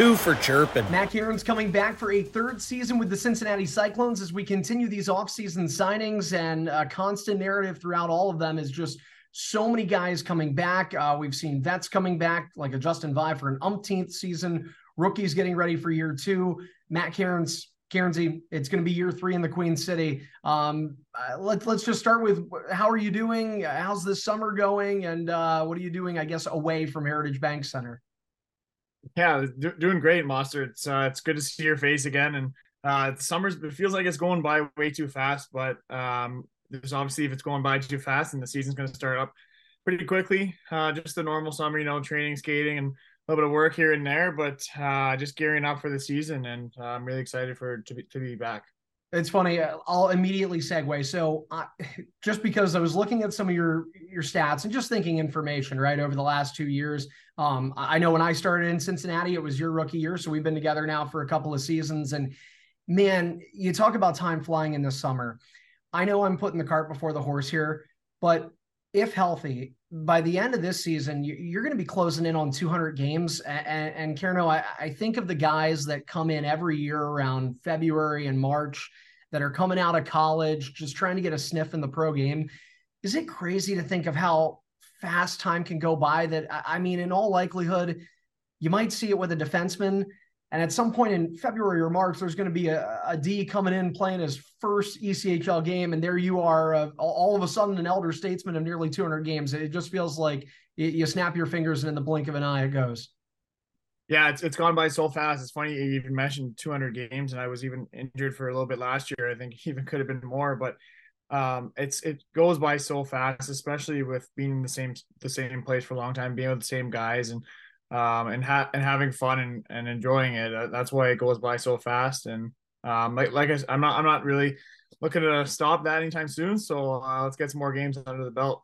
two for chirping. Matt Cairns coming back for a third season with the Cincinnati Cyclones as we continue these offseason signings and a constant narrative throughout all of them is just so many guys coming back. Uh, we've seen vets coming back, like a Justin Vaive for an umpteenth season. Rookies getting ready for year two. Matt Cairns Cairnsy, it's going to be year three in the Queen City. Um, uh, let's let's just start with how are you doing? How's this summer going? And uh, what are you doing? I guess away from Heritage Bank Center. Yeah, do, doing great, Monster. It's uh, it's good to see your face again. And uh, summer's it feels like it's going by way too fast, but um, there's obviously if it's going by too fast, and the season's going to start up pretty quickly. Uh, just the normal summer, you know, training, skating, and a little bit of work here and there, but uh, just gearing up for the season, and uh, I'm really excited for to be, to be back. It's funny. Uh, I'll immediately segue. So, uh, just because I was looking at some of your your stats and just thinking information right over the last two years, um, I know when I started in Cincinnati, it was your rookie year, so we've been together now for a couple of seasons. And man, you talk about time flying in the summer. I know I'm putting the cart before the horse here, but if healthy, by the end of this season, you're going to be closing in on 200 games. And, and I think of the guys that come in every year around February and March that are coming out of college, just trying to get a sniff in the pro game. Is it crazy to think of how fast time can go by? That I mean, in all likelihood, you might see it with a defenseman and at some point in February or March, there's going to be a, a D coming in playing his first ECHL game, and there you are, uh, all of a sudden an elder statesman of nearly 200 games. It just feels like you, snap your fingers and in the blink of an eye it goes. Yeah, it's it's gone by so fast. It's funny you even mentioned 200 games, and I was even injured for a little bit last year. I think even could have been more, but um, it's it goes by so fast, especially with being in the same the same place for a long time, being with the same guys, and um, and ha- and having fun and, and enjoying it. That's why it goes by so fast. And um, like like I, I'm not I'm not really looking to stop that anytime soon. So uh, let's get some more games under the belt.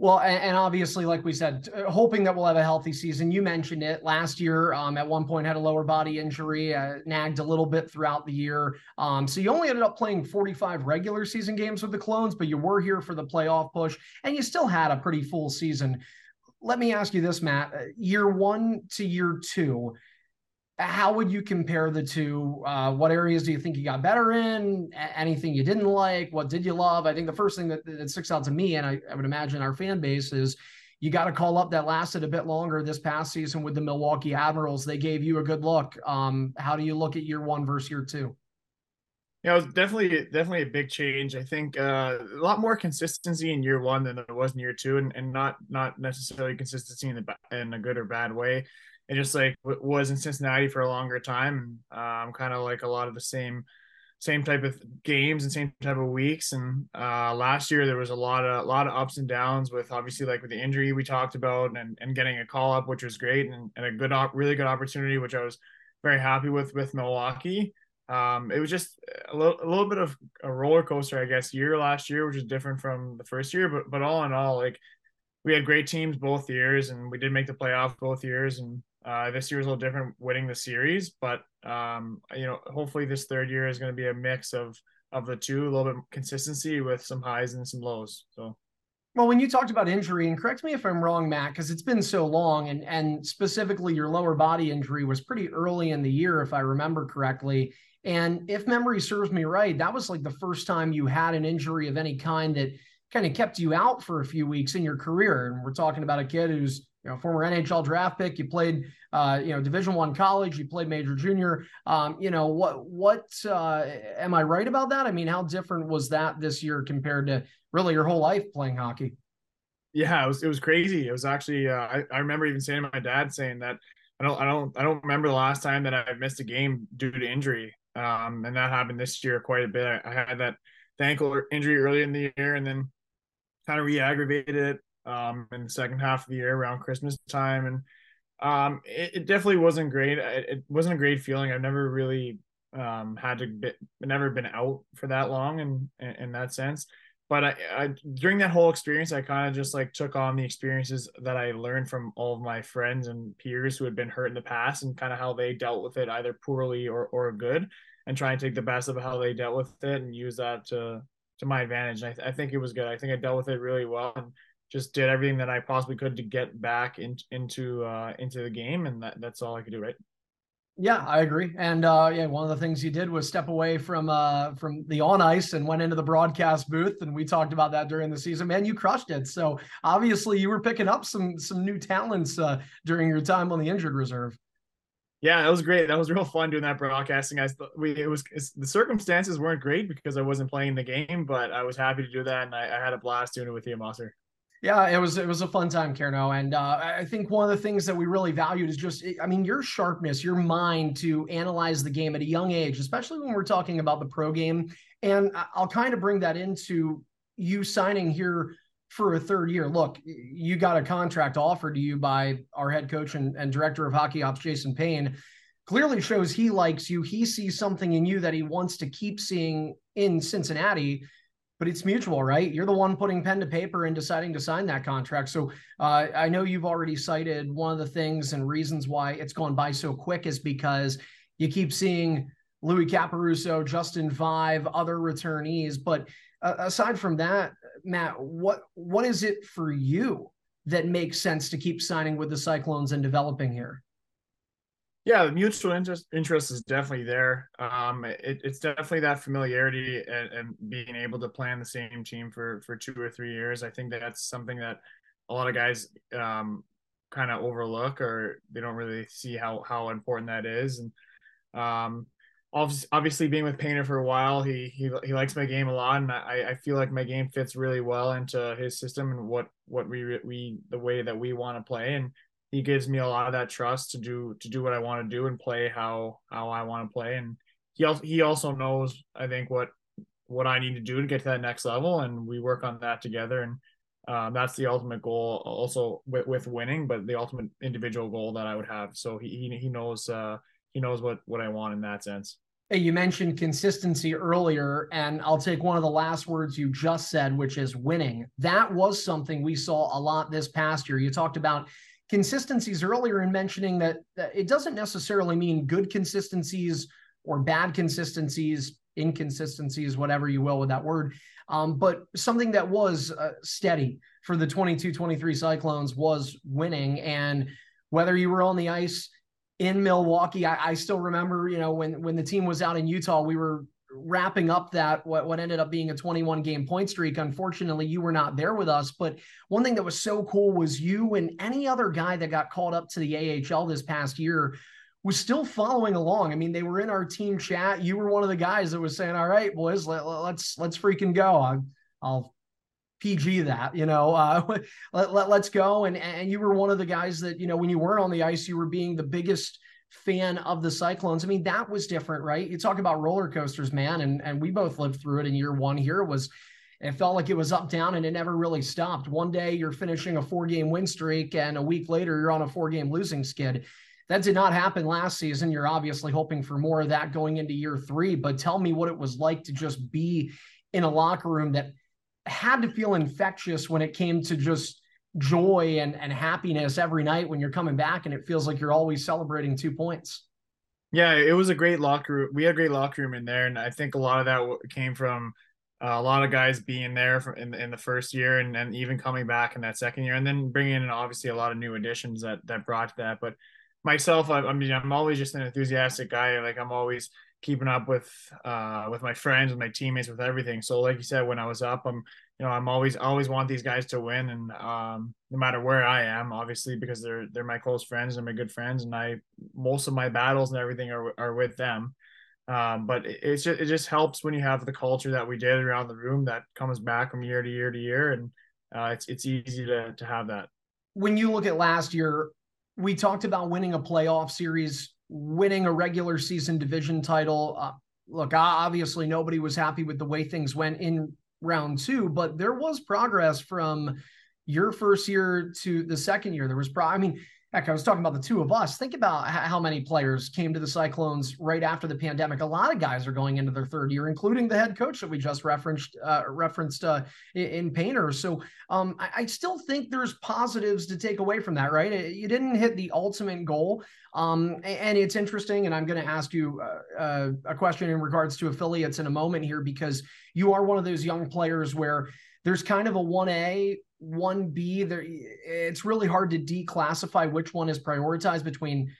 Well, and, and, obviously, like we said, hoping that we'll have a healthy season. You mentioned it last year. Um, at one point, had a lower body injury, uh, nagged a little bit throughout the year. Um, so you only ended up playing 45 regular season games with the Clones, but you were here for the playoff push, and you still had a pretty full season let me ask you this, Matt. Uh, year one to year two, how would you compare the two? Uh, what areas do you think you got better in? anything you didn't like? What did you love? I think the first thing that, that sticks out to me, and I, I would imagine our fan base, is you got a call up that lasted a bit longer this past season with the Milwaukee Admirals. They gave you a good look. Um, how do you look at year one versus year two? Yeah, it was definitely definitely a big change. I think uh, a lot more consistency in year one than there was in year two, and, and not not necessarily consistency in the in a good or bad way. It just like was in Cincinnati for a longer time, um, kind of like a lot of the same same type of games and same type of weeks. And uh, last year there was a lot of a lot of ups and downs with obviously like with the injury we talked about and, and getting a call up, which was great and, and a good op- really good opportunity, which I was very happy with with Milwaukee um, it was just a little, a little bit of a roller coaster, I guess, year last year, which is different from the first year. But but all in all, like we had great teams both years, and we did make the playoff both years. And uh, this year is a little different, winning the series. But um, you know, hopefully this third year is going to be a mix of of the two, a little bit consistency with some highs and some lows. So. Well, when you talked about injury, and correct me if I'm wrong, Matt, because it's been so long, and and specifically your lower body injury was pretty early in the year, if I remember correctly. And if memory serves me right, that was like the first time you had an injury of any kind that kind of kept you out for a few weeks in your career. And we're talking about a kid who's you know former NHL draft pick. You played uh, you know Division One college. You played major junior. Um, you know what what uh, am I right about that? I mean, how different was that this year compared to really your whole life playing hockey? Yeah, it was it was crazy. It was actually uh, I, I remember even saying to my dad saying that I don't I don't I don't remember the last time that I missed a game due to injury. Um, and that happened this year quite a bit. I, I had that ankle injury early in the year and then kind of re-aggravated it um, in the second half of the year around Christmas time. And um, it, it, definitely wasn't great. It, it, wasn't a great feeling. I've never really um, had to be, never been out for that long in, in, in that sense. But I, I, during that whole experience, I kind of just like took on the experiences that I learned from all of my friends and peers who had been hurt in the past and kind of how they dealt with it either poorly or, or good and try and take the best of how they dealt with it and use that to to my advantage. And I, th- I think it was good. I think I dealt with it really well. And just did everything that I possibly could to get back in, into uh, into the game, and that, that's all I could do, right? Yeah, I agree. And uh, yeah, one of the things you did was step away from uh, from the on ice and went into the broadcast booth, and we talked about that during the season. Man, you crushed it. So obviously, you were picking up some some new talents uh, during your time on the injured reserve. Yeah, that was great. That was real fun doing that broadcasting. I we it was the circumstances weren't great because I wasn't playing the game, but I was happy to do that, and I, I had a blast doing it with you, Moser. Yeah, it was it was a fun time, Kerno, and uh, I think one of the things that we really valued is just, I mean, your sharpness, your mind to analyze the game at a young age, especially when we're talking about the pro game. And I'll kind of bring that into you signing here for a third year. Look, you got a contract offered to you by our head coach and, and director of hockey ops, Jason Payne. Clearly shows he likes you. He sees something in you that he wants to keep seeing in Cincinnati, but it's mutual, right? You're the one putting pen to paper and deciding to sign that contract. So uh, I know you've already cited one of the things and reasons why it's gone by so quick is because you keep seeing Louis Caporusso, Justin Vaive, other returnees. But uh, aside from that, Matt, what what is it for you that makes sense to keep signing with the Cyclones and developing here? Yeah, the mutual interest interest is definitely there. Um, it, it's definitely that familiarity and, and, being able to play on the same team for for two or three years. I think that's something that a lot of guys um, kind of overlook or they don't really see how how important that is. And um, obviously being with Painter for a while, he he he likes my game a lot, and I I feel like my game fits really well into his system and what what we we the way that we want to play, and he gives me a lot of that trust to do to do what I want to do and play how how I want to play, and he also he also knows I think what what I need to do to get to that next level, and we work on that together, and um, that's the ultimate goal also with, with winning, but the ultimate individual goal that I would have. So he he, knows. Uh, he knows what what I want in that sense. Hey, you mentioned consistency earlier, and I'll take one of the last words you just said, which is winning. That was something we saw a lot this past year. You talked about consistencies earlier in mentioning that, that it doesn't necessarily mean good consistencies or bad consistencies, inconsistencies, whatever you will with that word. Um, but something that was uh, steady for the 22 23 Cyclones was winning. And whether you were on the ice, in Milwaukee. I, I, still remember, you know, when when the team was out in Utah, we were wrapping up that what what ended up being a 21 game point streak. Unfortunately, you were not there with us. But one thing that was so cool was you and any other guy that got called up to the AHL this past year was still following along. I mean, they were in our team chat. You were one of the guys that was saying, "All right, boys, let, let's let's freaking go." I, I'll PG that, you know, uh, let, let, let's go. And, and you were one of the guys that, you know, when you weren't on the ice, you were being the biggest fan of the Cyclones. I mean, that was different, right? You talk about roller coasters, man. And, and we both lived through it in year one here was, it felt like it was up, down, and it never really stopped. One day you're finishing a four game win streak, and a week later you're on a four game losing skid. That did not happen last season. You're obviously hoping for more of that going into year three, but tell me what it was like to just be in a locker room that had to feel infectious when it came to just joy and, and happiness every night when you're coming back and it feels like you're always celebrating two points. Yeah, it was a great locker room. We had a great locker room in there, and I think a lot of that came from uh, a lot of guys being there in in the first year, and then even coming back in that second year, and then bringing in obviously a lot of new additions that that brought that. But myself, I, I mean, I'm always just an enthusiastic guy. Like I'm always keeping up with uh with my friends with my teammates with everything. So like you said when i was up i'm you know i'm always always want these guys to win. And um no matter where i am obviously because they're they're my close friends and my good friends and i most of my battles and everything are, are with them. Um but it, it's just, it just helps when you have the culture that we did around the room that comes back from year to year to year. And uh, it's it's easy to to have that. When you look at last year we talked about winning a playoff series winning a regular season division title. Uh, look, obviously nobody was happy with the way things went in round two, but there was progress from your first year to the second year. There was, pro- I mean, Heck, I was talking about the two of us. Think about how many players came to the Cyclones right after the pandemic. A lot of guys are going into their third year, including the head coach that we just referenced uh, referenced uh, in Painter. So um, I, I, still think there's positives to take away from that. Right? You didn't hit the ultimate goal, um, and it's interesting. And I'm going to ask you uh, uh, a question in regards to affiliates in a moment here because you are one of those young players where there's kind of a 1A 1B, there it's really hard to declassify which one is prioritized between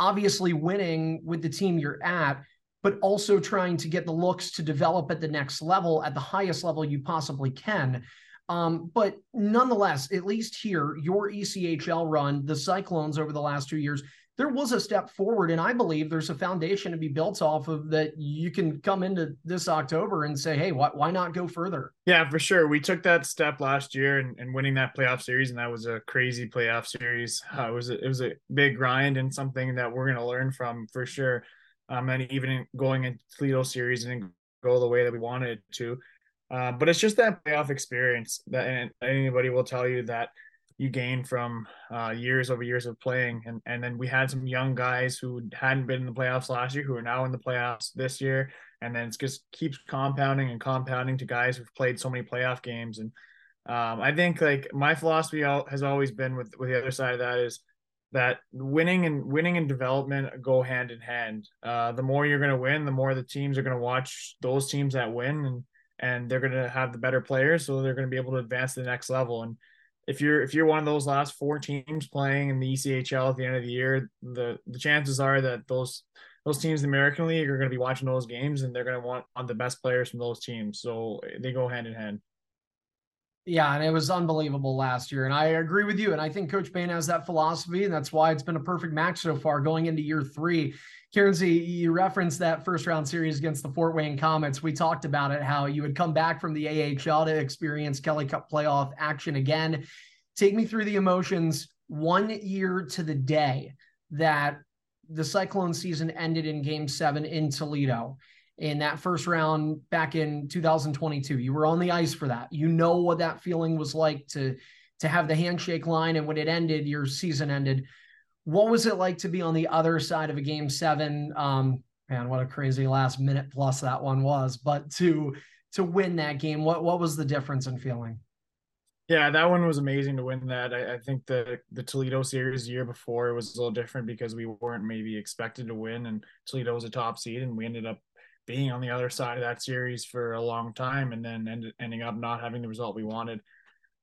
obviously winning with the team you're at, but also trying to get the looks to develop at the next level, at the highest level you possibly can. Um, but nonetheless, at least here, your ECHL run, the Cyclones over the last two years, there was a step forward. And I believe there's a foundation to be built off of that you can come into this October and say, hey, why, why not go further? Yeah, for sure. We took that step last year and, and winning that playoff series, and that was a crazy playoff series. Uh, it was a, it was a big grind and something that we're going to learn from for sure. Um, and even going into the Toledo series and go the way that we wanted to. Uh, but it's just that playoff experience that and anybody will tell you that you gain from uh, years over years of playing. And and then we had some young guys who hadn't been in the playoffs last year who are now in the playoffs this year. And then it just keeps compounding and compounding to guys who've played so many playoff games. And um, I think like my philosophy has always been with with the other side of that is that winning and winning and development go hand in hand. Uh, the more you're going to win, the more the teams are going to watch those teams that win and and they're going to have the better players, so they're going to be able to advance to the next level. And if you're if you're one of those last four teams playing in the ECHL at the end of the year, the the chances are that those those teams in the American League are going to be watching those games, and they're going to want on the best players from those teams. So eh, they go hand in hand. Yeah, and it was unbelievable last year. And I agree with you. And I think Coach Payne has that philosophy, and that's why it's been a perfect match so far going into year three. Cairnsy, you referenced that first round series against the Fort Wayne Komets. We talked about it, how you would come back from the AHL to experience Kelly Cup playoff action again. Take me through the emotions one year to the day that the Cyclone season ended in game seven in Toledo in that first round back in 2022. You were on the ice for that. You know what that feeling was like to to have the handshake line and when it ended, your season ended. What was it like to be on the other side of a game seven? Um, man, what a crazy last minute plus that one was. But to to win that game, what what was the difference in feeling? Yeah, that one was amazing to win that. I, I think the the Toledo series year before was a little different because we weren't maybe expected to win, and Toledo was a top seed, and we ended up being on the other side of that series for a long time, and then end, ending up not having the result we wanted.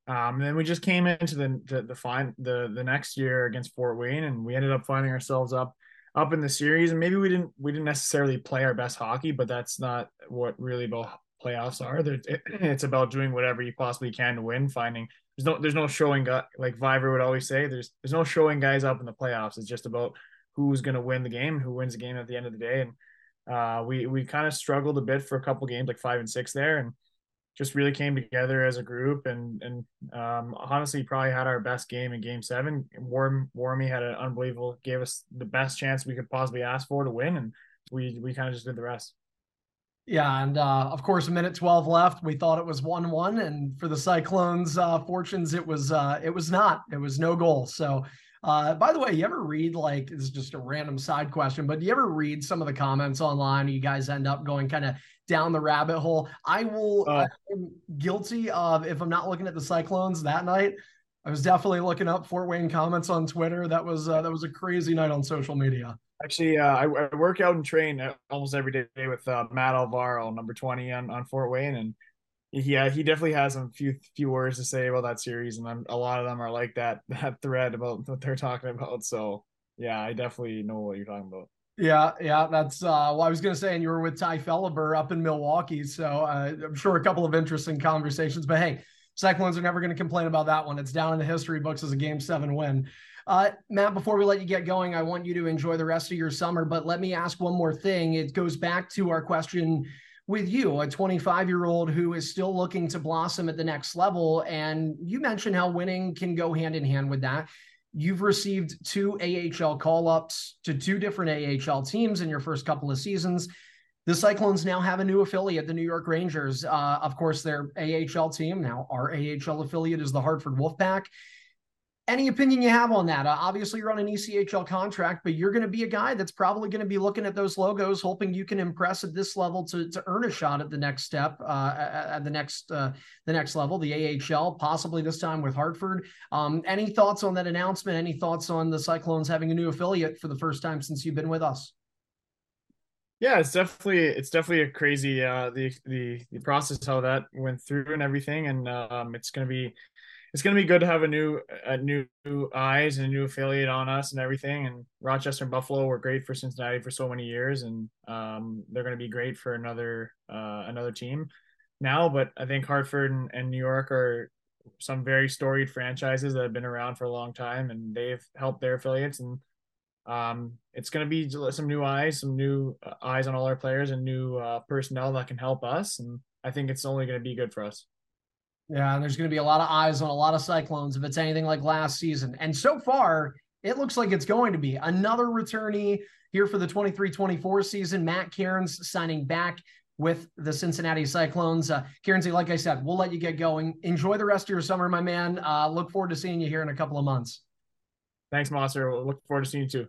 Um, and then we just came into the the the fine the the next year against Fort Wayne, and we ended up finding ourselves up up in the series. And maybe we didn't we didn't necessarily play our best hockey, but that's not what really about playoffs are. It's about doing whatever you possibly can to win. Finding there's no there's no showing like Viver would always say. There's there's no showing guys up in the playoffs. It's just about who's going to win the game, who wins the game at the end of the day. And uh, we we kind of struggled a bit for a couple games, like five and six there, and just really came together as a group and and um, honestly probably had our best game in game seven. Warm Warmy had an unbelievable gave us the best chance we could possibly ask for to win and we we kind of just did the rest. Yeah, and uh, of course, a minute twelve left. We thought it was one-one, and for the Cyclones' uh, fortunes, it was uh, it was not. It was no goal. So, uh, by the way, you ever read like this is just a random side question, but do you ever read some of the comments online? You guys end up going kind of down the rabbit hole. I will. Uh, I'm guilty of if I'm not looking at the Cyclones that night. I was definitely looking up Fort Wayne comments on Twitter. That was uh, that was a crazy night on social media. Actually, uh, I, I, work out and train almost every day with uh, Matt Alvaro, number twenty on, on Fort Wayne, and yeah, he definitely has a few few words to say about that series, and I'm, a lot of them are like that that thread about what they're talking about. So yeah, I definitely know what you're talking about. Yeah, yeah, that's uh, well, I was going to say, and you were with Ty Felliber up in Milwaukee, so uh, I'm sure a couple of interesting conversations. But hey, Cyclones are never going to complain about that one. It's down in the history books as a Game Seven win. Uh, Matt, before we let you get going, I want you to enjoy the rest of your summer. But let me ask one more thing. It goes back to our question with you, a 25 year old who is still looking to blossom at the next level. And you mentioned how winning can go hand in hand with that. You've received two AHL call ups to two different AHL teams in your first couple of seasons. The Cyclones now have a new affiliate, the New York Rangers. Uh, of course, their AHL team, now our AHL affiliate, is the Hartford Wolfpack any opinion you have on that? Uh, obviously, you're on an ECHL contract, but you're going to be a guy that's probably going to be looking at those logos, hoping you can impress at this level to to earn a shot at the next step, uh, at, the next uh, the next level, the AHL, possibly this time with Hartford. Um, any thoughts on that announcement? Any thoughts on the Cyclones having a new affiliate for the first time since you've been with us? Yeah, it's definitely it's definitely a crazy uh, the the the process how that went through and everything, and um, it's going to be it's going to be good to have a new a new, eyes and a new affiliate on us and everything. And Rochester and Buffalo were great for Cincinnati for so many years, and um, they're going to be great for another uh, another team now. But I think Hartford and, and New York are some very storied franchises that have been around for a long time, and they've helped their affiliates. And um, it's going to be some new eyes, some new uh, eyes on all our players, and new uh, personnel that can help us. And I think it's only going to be good for us. Yeah, and there's going to be a lot of eyes on a lot of Cyclones if it's anything like last season. And so far, it looks like it's going to be another returnee here for the 23 24 season. Matt Cairns signing back with the Cincinnati Cyclones. Uh, Cairns, like I said, we'll let you get going. Enjoy the rest of your summer, my man. Uh, look forward to seeing you here in a couple of months. Thanks, Monster. We'll look forward to seeing you too.